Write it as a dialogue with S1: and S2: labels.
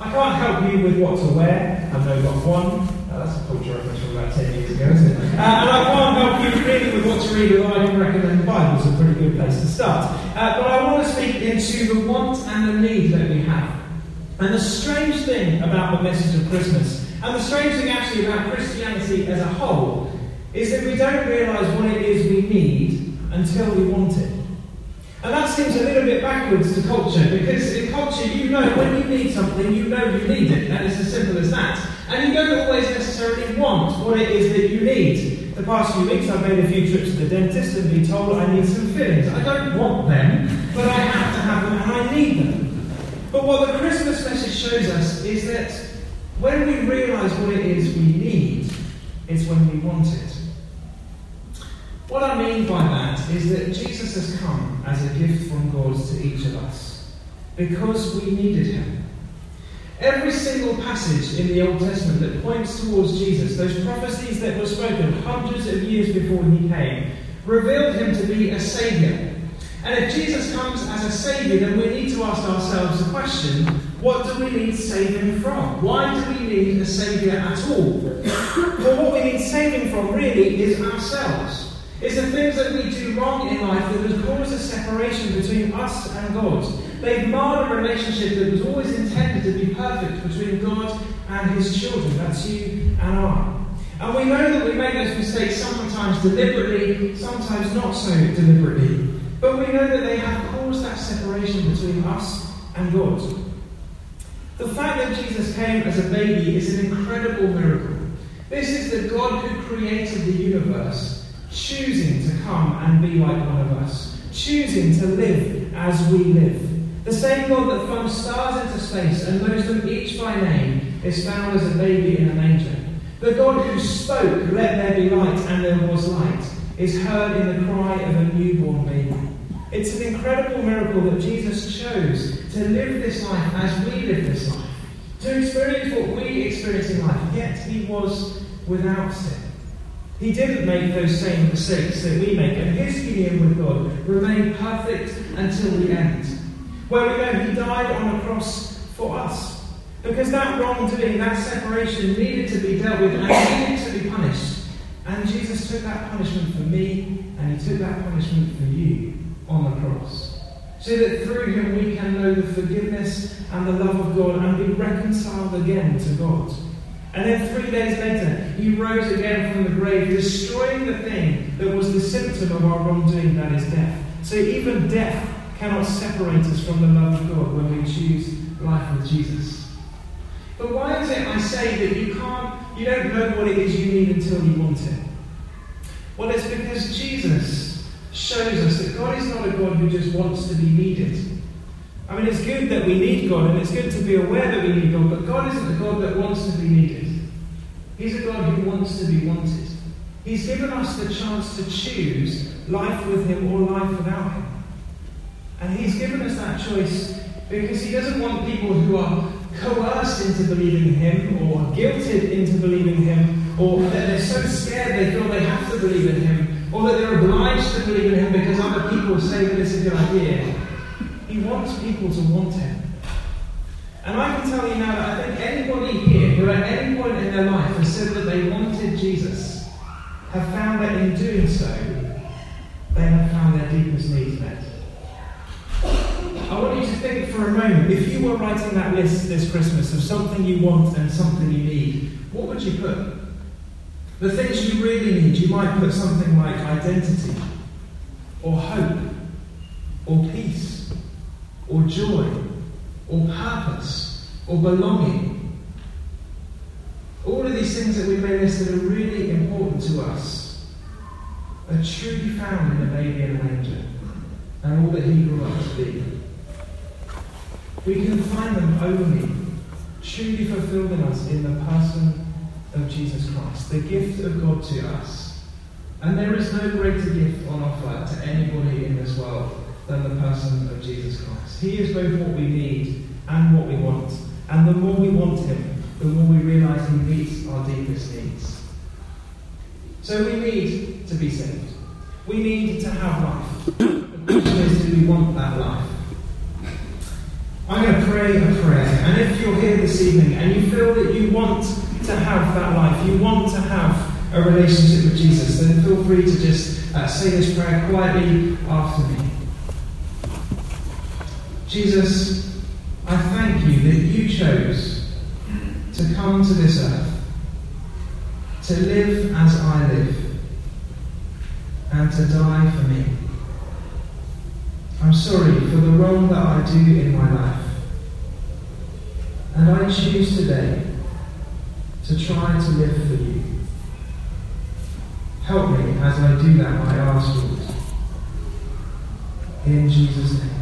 S1: I can't help you with what to wear. I know Gok Wan. Uh, that's a culture reference from about 10 years ago, isn't it? Uh, and I can't help you really with what to read, although I can recommend the Bible is a pretty good place to start. Uh, but I want to speak into the want and the need that we have. And the strange thing about the message of Christmas, and the strange thing actually about Christianity as a whole, is that we don't realise what it is we need until we want it. And that seems a little bit backwards to culture, because in culture, you know when you need something, you know you need it. That is as simple as that. And you don't always necessarily want what it is that you need. The past few weeks, I've made a few trips to the dentist and been told I need some fillings. I don't want them, but I have to have them and I need them. But what the Christmas message shows us is that when we realise what it is we need, it's when we want it. What I mean by that is that Jesus has come as a gift from God to each of us because we needed him. Every single passage in the Old Testament that points towards Jesus, those prophecies that were spoken hundreds of years before he came, revealed him to be a Saviour. And if Jesus comes as a Saviour, then we need to ask ourselves the question what do we need saving from? Why do we need a Saviour at all? well, what we need saving from really is ourselves. It's the things that we do wrong in life that has caused a separation between us and God. They've marred a relationship that was always intended to be perfect between God and His children. That's you and I. And we know that we make those mistakes sometimes deliberately, sometimes not so deliberately. But we know that they have caused that separation between us and God. The fact that Jesus came as a baby is an incredible miracle. This is the God who created the universe choosing to come and be like one of us, choosing to live as we live. The same God that flung stars into space and knows them each by name is found as a baby in a manger. The God who spoke, let there be light, and there was light, is heard in the cry of a newborn baby. It's an incredible miracle that Jesus chose to live this life as we live this life, to experience what we experience in life, yet he was without sin. He didn't make those same mistakes that we make, and his union with God remained perfect until the end. Where we know he died on a cross for us. Because that wrongdoing, that separation needed to be dealt with and needed to be punished. And Jesus took that punishment for me, and he took that punishment for you on the cross. So that through him we can know the forgiveness and the love of God and be reconciled again to God. And then three days later, he rose again from the grave, destroying the thing that was the symptom of our wrongdoing, that is death. So even death cannot separate us from the love of God when we choose life with Jesus. But why is it I say that you can't, you don't know what it is you need until you want it? Well, it's because Jesus shows us that God is not a God who just wants to be needed. I mean, it's good that we need God, and it's good to be aware that we need God, but God isn't a God that wants to be needed. He's a God who wants to be wanted. He's given us the chance to choose life with Him or life without Him. And He's given us that choice because He doesn't want people who are coerced into believing Him or guilted into believing Him or that they're so scared they feel they have to believe in Him or that they're obliged to believe in Him because other people say that it's a good idea. He wants people to want him. And I can tell you now that I think anybody here who at any point in their life has said that they wanted Jesus have found that in doing so, they have found their deepest needs met. I want you to think for a moment if you were writing that list this Christmas of something you want and something you need, what would you put? The things you really need, you might put something like identity, or hope, or peace or joy or purpose or belonging. All of these things that we may list that are really important to us are truly found in the baby in a manger and all that he grew up to be. We can find them only truly fulfilled in us in the person of Jesus Christ, the gift of God to us. And there is no greater gift on offer to anybody in this world than the person of Jesus Christ. He is both what we need and what we want. And the more we want Him, the more we realize He meets our deepest needs. So we need to be saved. We need to have life. The question is, do we want that life? I'm going to pray a prayer. And if you're here this evening and you feel that you want to have that life, you want to have a relationship with Jesus, then feel free to just uh, say this prayer quietly after me. Jesus, I thank you that you chose to come to this earth, to live as I live, and to die for me. I'm sorry for the wrong that I do in my life. And I choose today to try to live for you. Help me as I do that, I ask, you. In Jesus' name.